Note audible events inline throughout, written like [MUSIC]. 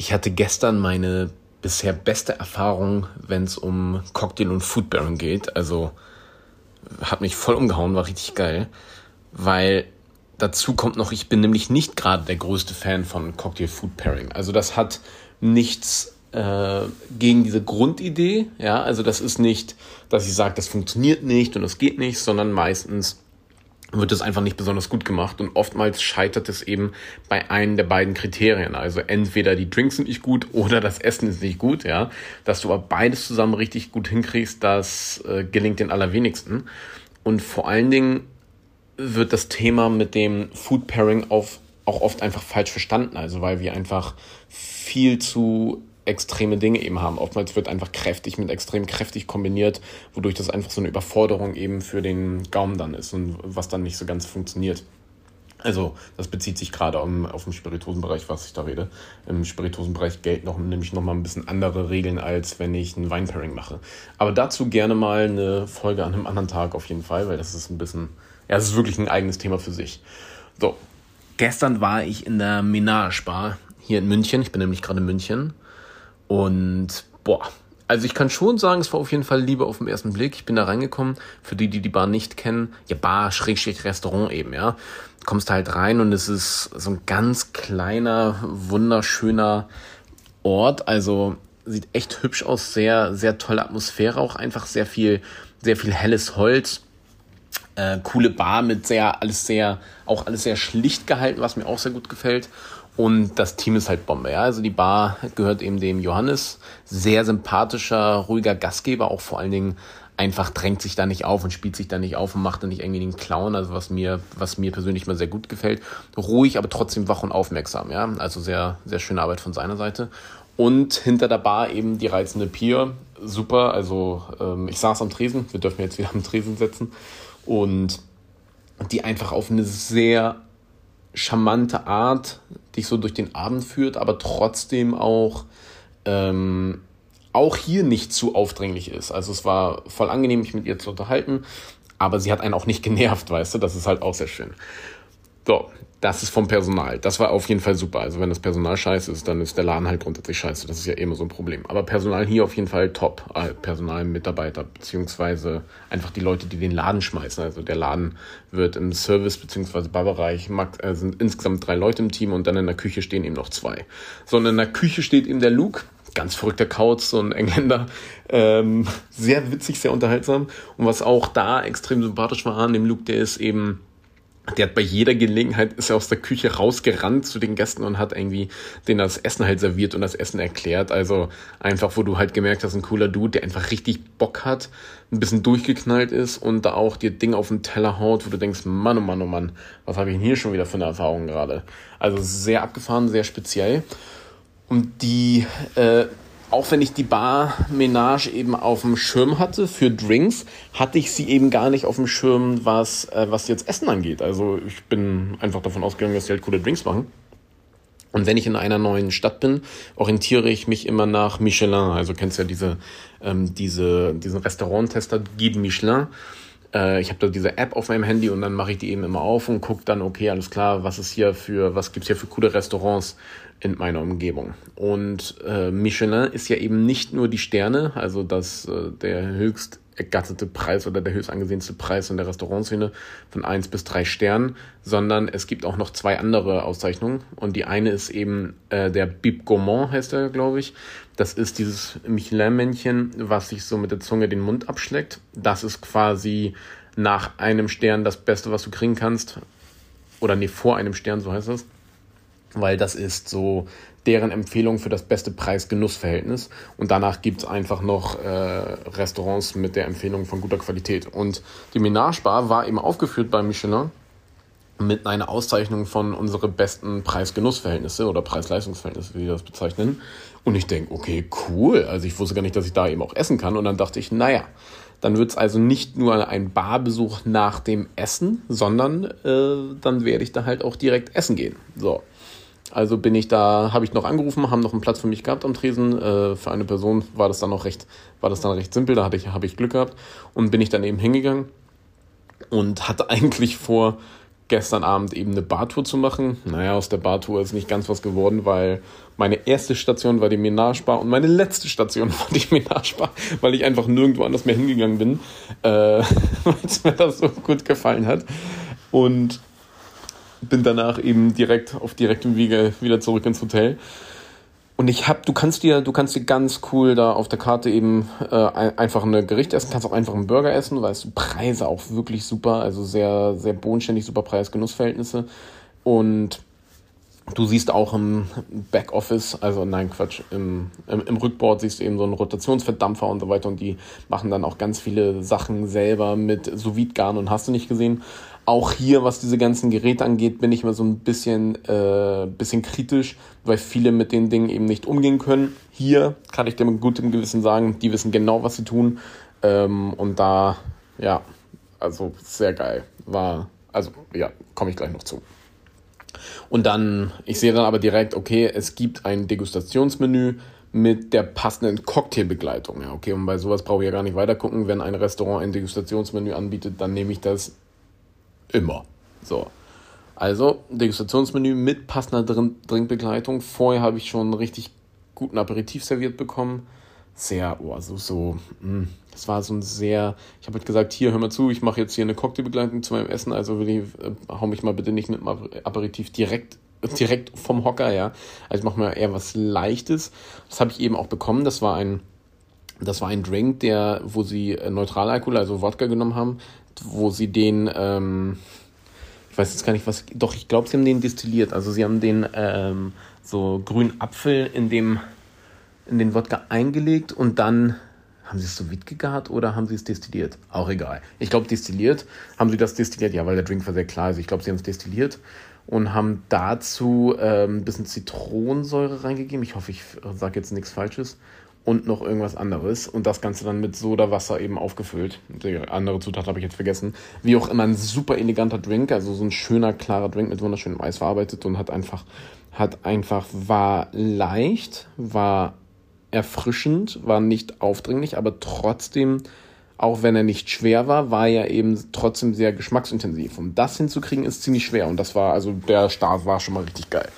Ich hatte gestern meine bisher beste Erfahrung, wenn es um Cocktail und Foodbearing geht. Also hat mich voll umgehauen, war richtig geil. Weil dazu kommt noch, ich bin nämlich nicht gerade der größte Fan von Cocktail Food Pairing. Also das hat nichts äh, gegen diese Grundidee. Ja, also das ist nicht, dass ich sage, das funktioniert nicht und das geht nicht, sondern meistens wird es einfach nicht besonders gut gemacht und oftmals scheitert es eben bei einem der beiden Kriterien. Also entweder die Drinks sind nicht gut oder das Essen ist nicht gut, ja. Dass du aber beides zusammen richtig gut hinkriegst, das äh, gelingt den allerwenigsten. Und vor allen Dingen wird das Thema mit dem Food Pairing auf, auch oft einfach falsch verstanden. Also weil wir einfach viel zu extreme Dinge eben haben. Oftmals wird einfach kräftig mit extrem kräftig kombiniert, wodurch das einfach so eine Überforderung eben für den Gaumen dann ist und was dann nicht so ganz funktioniert. Also das bezieht sich gerade um, auf den Spirituosenbereich, was ich da rede. Im Spirituosenbereich gelten noch, nämlich nochmal ein bisschen andere Regeln, als wenn ich ein Weinpairing mache. Aber dazu gerne mal eine Folge an einem anderen Tag auf jeden Fall, weil das ist ein bisschen, ja, es ist wirklich ein eigenes Thema für sich. So, gestern war ich in der Menage Bar hier in München. Ich bin nämlich gerade in München und boah, also ich kann schon sagen, es war auf jeden Fall Liebe auf den ersten Blick. Ich bin da reingekommen, für die, die die Bar nicht kennen, ja Bar, Schrägstrich, Restaurant eben, ja. Du kommst halt rein und es ist so ein ganz kleiner, wunderschöner Ort, also sieht echt hübsch aus, sehr, sehr tolle Atmosphäre auch, einfach sehr viel, sehr viel helles Holz. Äh, coole Bar mit sehr, alles sehr, auch alles sehr schlicht gehalten, was mir auch sehr gut gefällt. Und das Team ist halt Bombe, ja. Also die Bar gehört eben dem Johannes. Sehr sympathischer, ruhiger Gastgeber, auch vor allen Dingen einfach drängt sich da nicht auf und spielt sich da nicht auf und macht da nicht irgendwie den Clown, also was mir, was mir persönlich mal sehr gut gefällt. Ruhig, aber trotzdem wach und aufmerksam, ja. Also sehr, sehr schöne Arbeit von seiner Seite. Und hinter der Bar eben die reizende Pier. Super, also ähm, ich saß am Tresen, wir dürfen jetzt wieder am Tresen setzen. Und die einfach auf eine sehr charmante Art dich so durch den Abend führt, aber trotzdem auch, ähm, auch hier nicht zu aufdringlich ist. Also es war voll angenehm, mich mit ihr zu unterhalten, aber sie hat einen auch nicht genervt, weißt du, das ist halt auch sehr schön. So, das ist vom Personal. Das war auf jeden Fall super. Also wenn das Personal scheiße ist, dann ist der Laden halt grundsätzlich scheiße. Das ist ja immer so ein Problem. Aber Personal hier auf jeden Fall top. Äh, Personal, Mitarbeiter, beziehungsweise einfach die Leute, die den Laden schmeißen. Also der Laden wird im Service beziehungsweise Barbereich äh, sind insgesamt drei Leute im Team und dann in der Küche stehen eben noch zwei. Sondern in der Küche steht eben der Luke, ganz verrückter Kauz, so ein Engländer. Ähm, sehr witzig, sehr unterhaltsam. Und was auch da extrem sympathisch war an dem Luke, der ist eben der hat bei jeder Gelegenheit ist er aus der Küche rausgerannt zu den Gästen und hat irgendwie denen das Essen halt serviert und das Essen erklärt. Also einfach, wo du halt gemerkt hast, ein cooler Dude, der einfach richtig Bock hat, ein bisschen durchgeknallt ist und da auch dir Dinge auf den Teller haut, wo du denkst, Mann, oh Mann, oh Mann, was habe ich denn hier schon wieder für eine Erfahrung gerade? Also sehr abgefahren, sehr speziell. Und die äh, auch wenn ich die Bar Menage eben auf dem Schirm hatte für Drinks, hatte ich sie eben gar nicht auf dem Schirm, was, äh, was jetzt Essen angeht. Also ich bin einfach davon ausgegangen, dass sie halt coole Drinks machen. Und wenn ich in einer neuen Stadt bin, orientiere ich mich immer nach Michelin. Also kennst ja diese, ähm, diese, diesen Restauranttester Guide Michelin. Äh, ich habe da diese App auf meinem Handy und dann mache ich die eben immer auf und gucke dann, okay, alles klar, was ist hier für, was gibt's hier für coole Restaurants in meiner Umgebung. Und äh, Michelin ist ja eben nicht nur die Sterne, also das äh, der höchst ergattete Preis oder der höchst angesehenste Preis in der Restaurantszene von eins bis drei Sternen, sondern es gibt auch noch zwei andere Auszeichnungen. Und die eine ist eben äh, der Bib Gourmand, heißt er, glaube ich. Das ist dieses Michelin-Männchen, was sich so mit der Zunge den Mund abschleckt. Das ist quasi nach einem Stern das Beste, was du kriegen kannst. Oder nee, vor einem Stern, so heißt das weil das ist so deren Empfehlung für das beste Preis-Genuss-Verhältnis. Und danach gibt's einfach noch äh, Restaurants mit der Empfehlung von guter Qualität. Und die Menage Bar war eben aufgeführt bei Michelin mit einer Auszeichnung von unsere besten Preis-Genuss-Verhältnisse oder Preis-Leistungs-Verhältnisse, wie die das bezeichnen. Und ich denke, okay, cool. Also ich wusste gar nicht, dass ich da eben auch essen kann. Und dann dachte ich, naja, dann wird's also nicht nur ein Barbesuch nach dem Essen, sondern äh, dann werde ich da halt auch direkt essen gehen. So. Also bin ich da, habe ich noch angerufen, haben noch einen Platz für mich gehabt am Tresen. Äh, für eine Person war das dann noch recht, war das dann recht simpel, da ich, habe ich Glück gehabt und bin ich dann eben hingegangen und hatte [LAUGHS] eigentlich vor, gestern Abend eben eine Bartour zu machen. Naja, aus der Bartour ist nicht ganz was geworden, weil meine erste Station war die Menage Bar und meine letzte Station [LAUGHS] war die Menage Bar, weil ich einfach nirgendwo anders mehr hingegangen bin, äh, [LAUGHS] weil es mir das so gut gefallen hat. Und bin danach eben direkt auf direktem Wege wieder zurück ins Hotel. Und ich hab, du kannst dir, du kannst dir ganz cool da auf der Karte eben äh, einfach ein Gericht essen, kannst auch einfach einen Burger essen, weißt du, Preise auch wirklich super, also sehr, sehr bodenständig, super Preis-Genussverhältnisse. Und du siehst auch im Backoffice, also nein, Quatsch, im, im, im Rückboard siehst du eben so einen Rotationsverdampfer und so weiter und die machen dann auch ganz viele Sachen selber mit sous garn und hast du nicht gesehen auch hier, was diese ganzen Geräte angeht, bin ich immer so ein bisschen, äh, bisschen kritisch, weil viele mit den Dingen eben nicht umgehen können. Hier kann ich mit gutem Gewissen sagen, die wissen genau, was sie tun. Ähm, und da, ja, also sehr geil. War, also ja, komme ich gleich noch zu. Und dann, ich sehe dann aber direkt, okay, es gibt ein Degustationsmenü mit der passenden Cocktailbegleitung. Ja, okay, und bei sowas brauche ich ja gar nicht weiter gucken. Wenn ein Restaurant ein Degustationsmenü anbietet, dann nehme ich das Immer. So. Also, Degustationsmenü mit passender Trinkbegleitung. Vorher habe ich schon einen richtig guten Aperitif serviert bekommen. Sehr, oh, so, so, mh. Hm, das war so ein sehr, ich habe halt gesagt, hier, hör mal zu, ich mache jetzt hier eine Cocktailbegleitung zu meinem Essen, also will ich, äh, hau mich mal bitte nicht mit dem Aperitif direkt direkt vom Hocker, ja. Also ich mache mir eher was Leichtes. Das habe ich eben auch bekommen. Das war ein, das war ein Drink, der, wo sie äh, Neutralalkohol, also Wodka genommen haben, wo sie den, ähm, ich weiß jetzt gar nicht, was, doch, ich glaube, sie haben den destilliert. Also sie haben den ähm, so grünen Apfel in dem, in den Wodka eingelegt und dann haben sie es so gegart oder haben sie es destilliert? Auch egal. Ich glaube, destilliert. Haben sie das destilliert? Ja, weil der Drink war sehr klar. Also ich glaube, sie haben es destilliert und haben dazu ähm, ein bisschen Zitronensäure reingegeben. Ich hoffe, ich sage jetzt nichts Falsches und noch irgendwas anderes und das Ganze dann mit Sodawasser eben aufgefüllt. Die andere Zutat habe ich jetzt vergessen. Wie auch immer ein super eleganter Drink, also so ein schöner, klarer Drink mit wunderschönem Eis verarbeitet und hat einfach, hat einfach, war leicht, war erfrischend, war nicht aufdringlich, aber trotzdem, auch wenn er nicht schwer war, war er eben trotzdem sehr geschmacksintensiv. Um das hinzukriegen ist ziemlich schwer und das war, also der Start war schon mal richtig geil.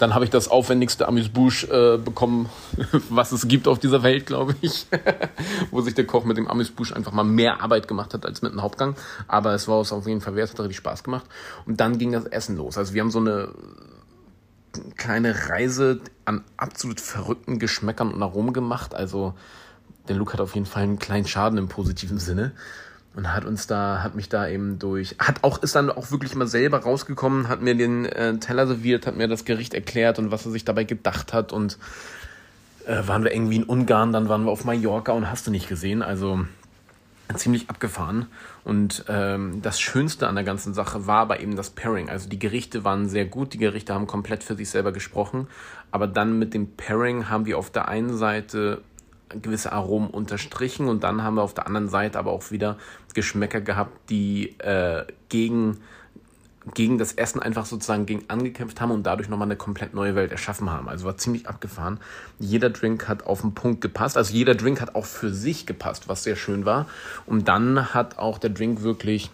Dann habe ich das aufwendigste Amüsbusch äh, bekommen, [LAUGHS] was es gibt auf dieser Welt, glaube ich. [LAUGHS] Wo sich der Koch mit dem Amüsbusch einfach mal mehr Arbeit gemacht hat als mit einem Hauptgang. Aber es war es auf jeden Fall wert, hat richtig Spaß gemacht. Und dann ging das Essen los. Also wir haben so eine kleine Reise an absolut verrückten Geschmäckern und Aromen gemacht. Also der Luke hat auf jeden Fall einen kleinen Schaden im positiven Sinne und hat uns da, hat mich da eben durch, hat auch, ist dann auch wirklich mal selber rausgekommen, hat mir den äh, Teller serviert, hat mir das Gericht erklärt und was er sich dabei gedacht hat und äh, waren wir irgendwie in Ungarn, dann waren wir auf Mallorca und hast du nicht gesehen, also ziemlich abgefahren. Und ähm, das Schönste an der ganzen Sache war aber eben das Pairing. Also die Gerichte waren sehr gut, die Gerichte haben komplett für sich selber gesprochen, aber dann mit dem Pairing haben wir auf der einen Seite gewisse Aromen unterstrichen und dann haben wir auf der anderen Seite aber auch wieder Geschmäcker gehabt, die äh, gegen, gegen das Essen einfach sozusagen gegen angekämpft haben und dadurch nochmal eine komplett neue Welt erschaffen haben. Also war ziemlich abgefahren. Jeder Drink hat auf den Punkt gepasst. Also jeder Drink hat auch für sich gepasst, was sehr schön war. Und dann hat auch der Drink wirklich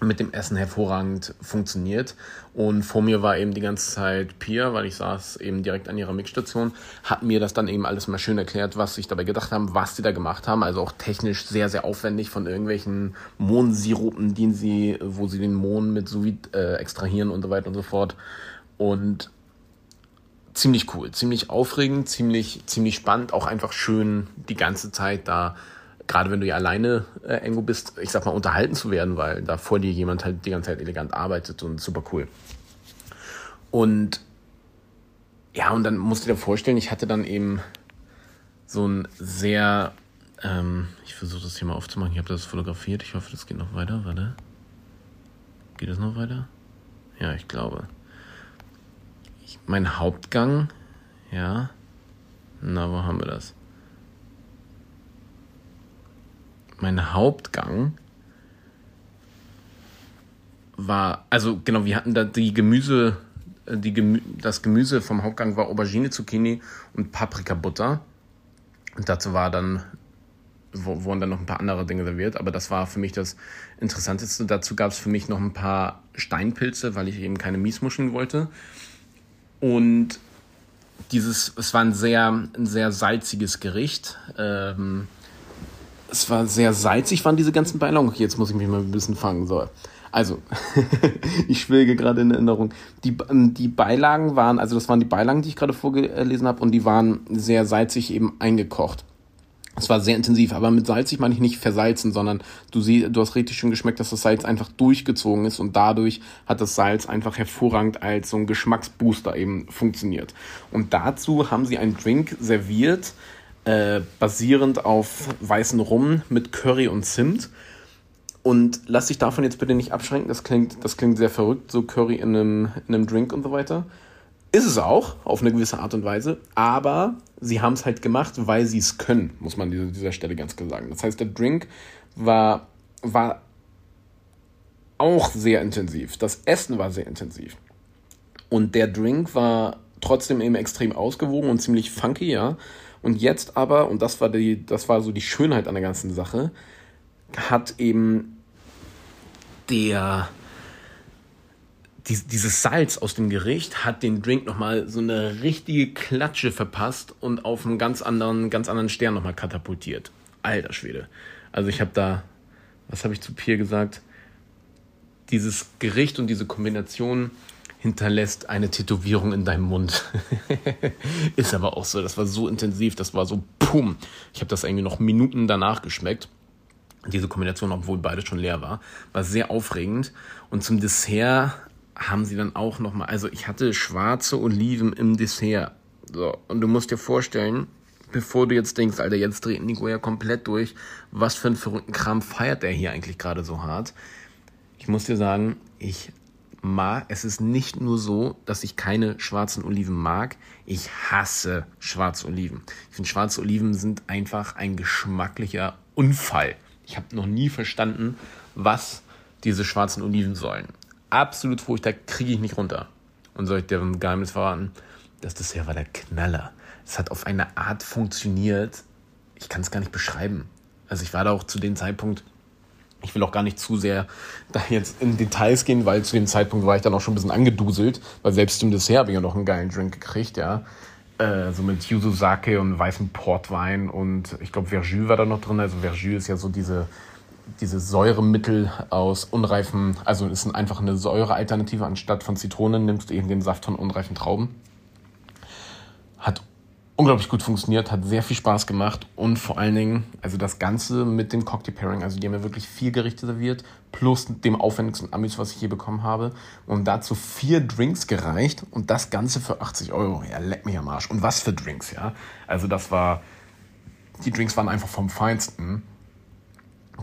mit dem Essen hervorragend funktioniert. Und vor mir war eben die ganze Zeit Pia, weil ich saß eben direkt an ihrer Mixstation, hat mir das dann eben alles mal schön erklärt, was sich dabei gedacht haben, was sie da gemacht haben. Also auch technisch sehr, sehr aufwendig von irgendwelchen Mohnsirupen, die sie, wo sie den Mohn mit sous äh, extrahieren und so weiter und so fort. Und ziemlich cool, ziemlich aufregend, ziemlich, ziemlich spannend, auch einfach schön die ganze Zeit da gerade wenn du ja alleine äh, irgendwo bist, ich sag mal, unterhalten zu werden, weil da vor dir jemand halt die ganze Zeit elegant arbeitet und super cool. Und ja, und dann musst du dir vorstellen, ich hatte dann eben so ein sehr, ähm, ich versuche das hier mal aufzumachen, ich habe das fotografiert, ich hoffe, das geht noch weiter, warte. Geht es noch weiter? Ja, ich glaube. Ich, mein Hauptgang, ja, na, wo haben wir das? Mein Hauptgang war, also genau, wir hatten da die Gemüse, äh, die Gemü das Gemüse vom Hauptgang war Aubergine, Zucchini und Paprikabutter. Und dazu war dann wurden dann noch ein paar andere Dinge serviert, aber das war für mich das Interessanteste. Dazu gab es für mich noch ein paar Steinpilze, weil ich eben keine Miesmuscheln wollte. Und dieses, es war ein sehr, ein sehr salziges Gericht. Ähm, es war sehr salzig, waren diese ganzen Beilagen. Jetzt muss ich mich mal ein bisschen fangen. So. Also, [LAUGHS] ich schwelge gerade in Erinnerung. Die, die Beilagen waren, also das waren die Beilagen, die ich gerade vorgelesen habe, und die waren sehr salzig eben eingekocht. Es war sehr intensiv, aber mit salzig meine ich nicht versalzen, sondern du siehst, du hast richtig schön geschmeckt, dass das Salz einfach durchgezogen ist und dadurch hat das Salz einfach hervorragend als so ein Geschmacksbooster eben funktioniert. Und dazu haben sie einen Drink serviert, äh, basierend auf weißen Rum mit Curry und Zimt. Und lass dich davon jetzt bitte nicht abschränken, das klingt, das klingt sehr verrückt, so Curry in einem, in einem Drink und so weiter. Ist es auch, auf eine gewisse Art und Weise, aber sie haben es halt gemacht, weil sie es können, muss man an dieser Stelle ganz klar sagen. Das heißt, der Drink war, war auch sehr intensiv. Das Essen war sehr intensiv. Und der Drink war trotzdem eben extrem ausgewogen und ziemlich funky, ja. Und jetzt aber, und das war die, das war so die Schönheit an der ganzen Sache, hat eben der, dieses Salz aus dem Gericht hat den Drink nochmal so eine richtige Klatsche verpasst und auf einen ganz anderen, ganz anderen Stern nochmal katapultiert. Alter Schwede. Also ich habe da, was habe ich zu Pierre gesagt? Dieses Gericht und diese Kombination hinterlässt eine Tätowierung in deinem Mund. [LAUGHS] Ist aber auch so, das war so intensiv, das war so pum. Ich habe das irgendwie noch Minuten danach geschmeckt. Diese Kombination, obwohl beides schon leer war, war sehr aufregend. Und zum Dessert haben sie dann auch nochmal, also ich hatte schwarze Oliven im Dessert. So, und du musst dir vorstellen, bevor du jetzt denkst, Alter, jetzt dreht Nico ja komplett durch, was für einen verrückten Kram feiert der hier eigentlich gerade so hart? Ich muss dir sagen, ich es ist nicht nur so, dass ich keine schwarzen Oliven mag, ich hasse schwarze Oliven. Ich finde, schwarze Oliven sind einfach ein geschmacklicher Unfall. Ich habe noch nie verstanden, was diese schwarzen Oliven sollen absolut furchtbar, kriege ich nicht runter. Und soll ich dir ein Geheimnis verraten? Das Dessert war der Knaller. Es hat auf eine Art funktioniert, ich kann es gar nicht beschreiben. Also ich war da auch zu dem Zeitpunkt, ich will auch gar nicht zu sehr da jetzt in Details gehen, weil zu dem Zeitpunkt war ich dann auch schon ein bisschen angeduselt, weil selbst zum Dessert habe ich ja noch einen geilen Drink gekriegt, ja. Äh, so mit Yuzu Sake und weißem Portwein und ich glaube Verjus war da noch drin. Also Verjus ist ja so diese diese Säuremittel aus unreifen, also ist einfach eine Säurealternative anstatt von Zitronen, nimmst du eben den Saft von unreifen Trauben. Hat unglaublich gut funktioniert, hat sehr viel Spaß gemacht und vor allen Dingen, also das Ganze mit dem Cocktail Pairing, also die haben mir wirklich vier Gerichte serviert, plus dem aufwendigsten Amis, was ich je bekommen habe und dazu vier Drinks gereicht und das Ganze für 80 Euro. Ja, leck mich am Arsch. Und was für Drinks, ja. Also das war, die Drinks waren einfach vom Feinsten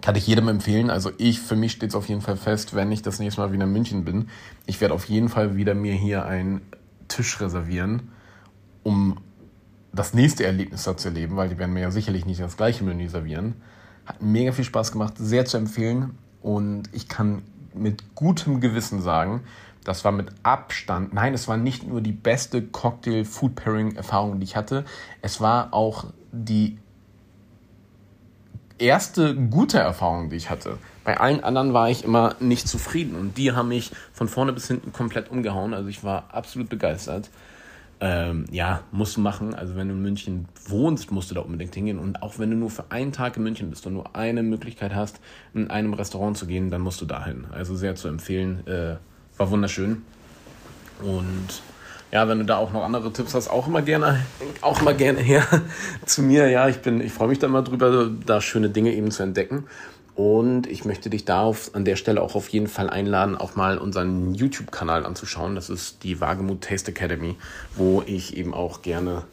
kann ich jedem empfehlen. Also ich, für mich steht es auf jeden Fall fest, wenn ich das nächste Mal wieder in München bin. Ich werde auf jeden Fall wieder mir hier einen Tisch reservieren, um das nächste Erlebnis da zu erleben, weil die werden mir ja sicherlich nicht das gleiche Menü servieren. Hat mega viel Spaß gemacht, sehr zu empfehlen. Und ich kann mit gutem Gewissen sagen, das war mit Abstand, nein, es war nicht nur die beste Cocktail-Food-Pairing-Erfahrung, die ich hatte, es war auch die erste gute Erfahrung, die ich hatte. Bei allen anderen war ich immer nicht zufrieden und die haben mich von vorne bis hinten komplett umgehauen. Also ich war absolut begeistert. Ähm, ja, musst du machen. Also wenn du in München wohnst, musst du da unbedingt hingehen. Und auch wenn du nur für einen Tag in München bist und nur eine Möglichkeit hast, in einem Restaurant zu gehen, dann musst du dahin. Also sehr zu empfehlen. Äh, war wunderschön. Und ja, wenn du da auch noch andere Tipps hast, auch immer gerne, auch immer gerne her [LAUGHS] zu mir. Ja, ich bin, ich freue mich da immer drüber, da schöne Dinge eben zu entdecken. Und ich möchte dich da auf, an der Stelle auch auf jeden Fall einladen, auch mal unseren YouTube-Kanal anzuschauen. Das ist die Wagemut Taste Academy, wo ich eben auch gerne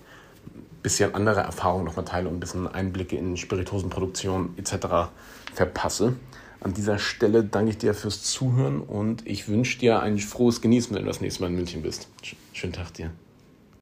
ein bisschen andere Erfahrungen nochmal teile und ein bisschen Einblicke in Spirituosenproduktion etc. verpasse. An dieser Stelle danke ich dir fürs Zuhören und ich wünsche dir ein frohes Genießen, wenn du das nächste Mal in München bist. Schönen Tag dir.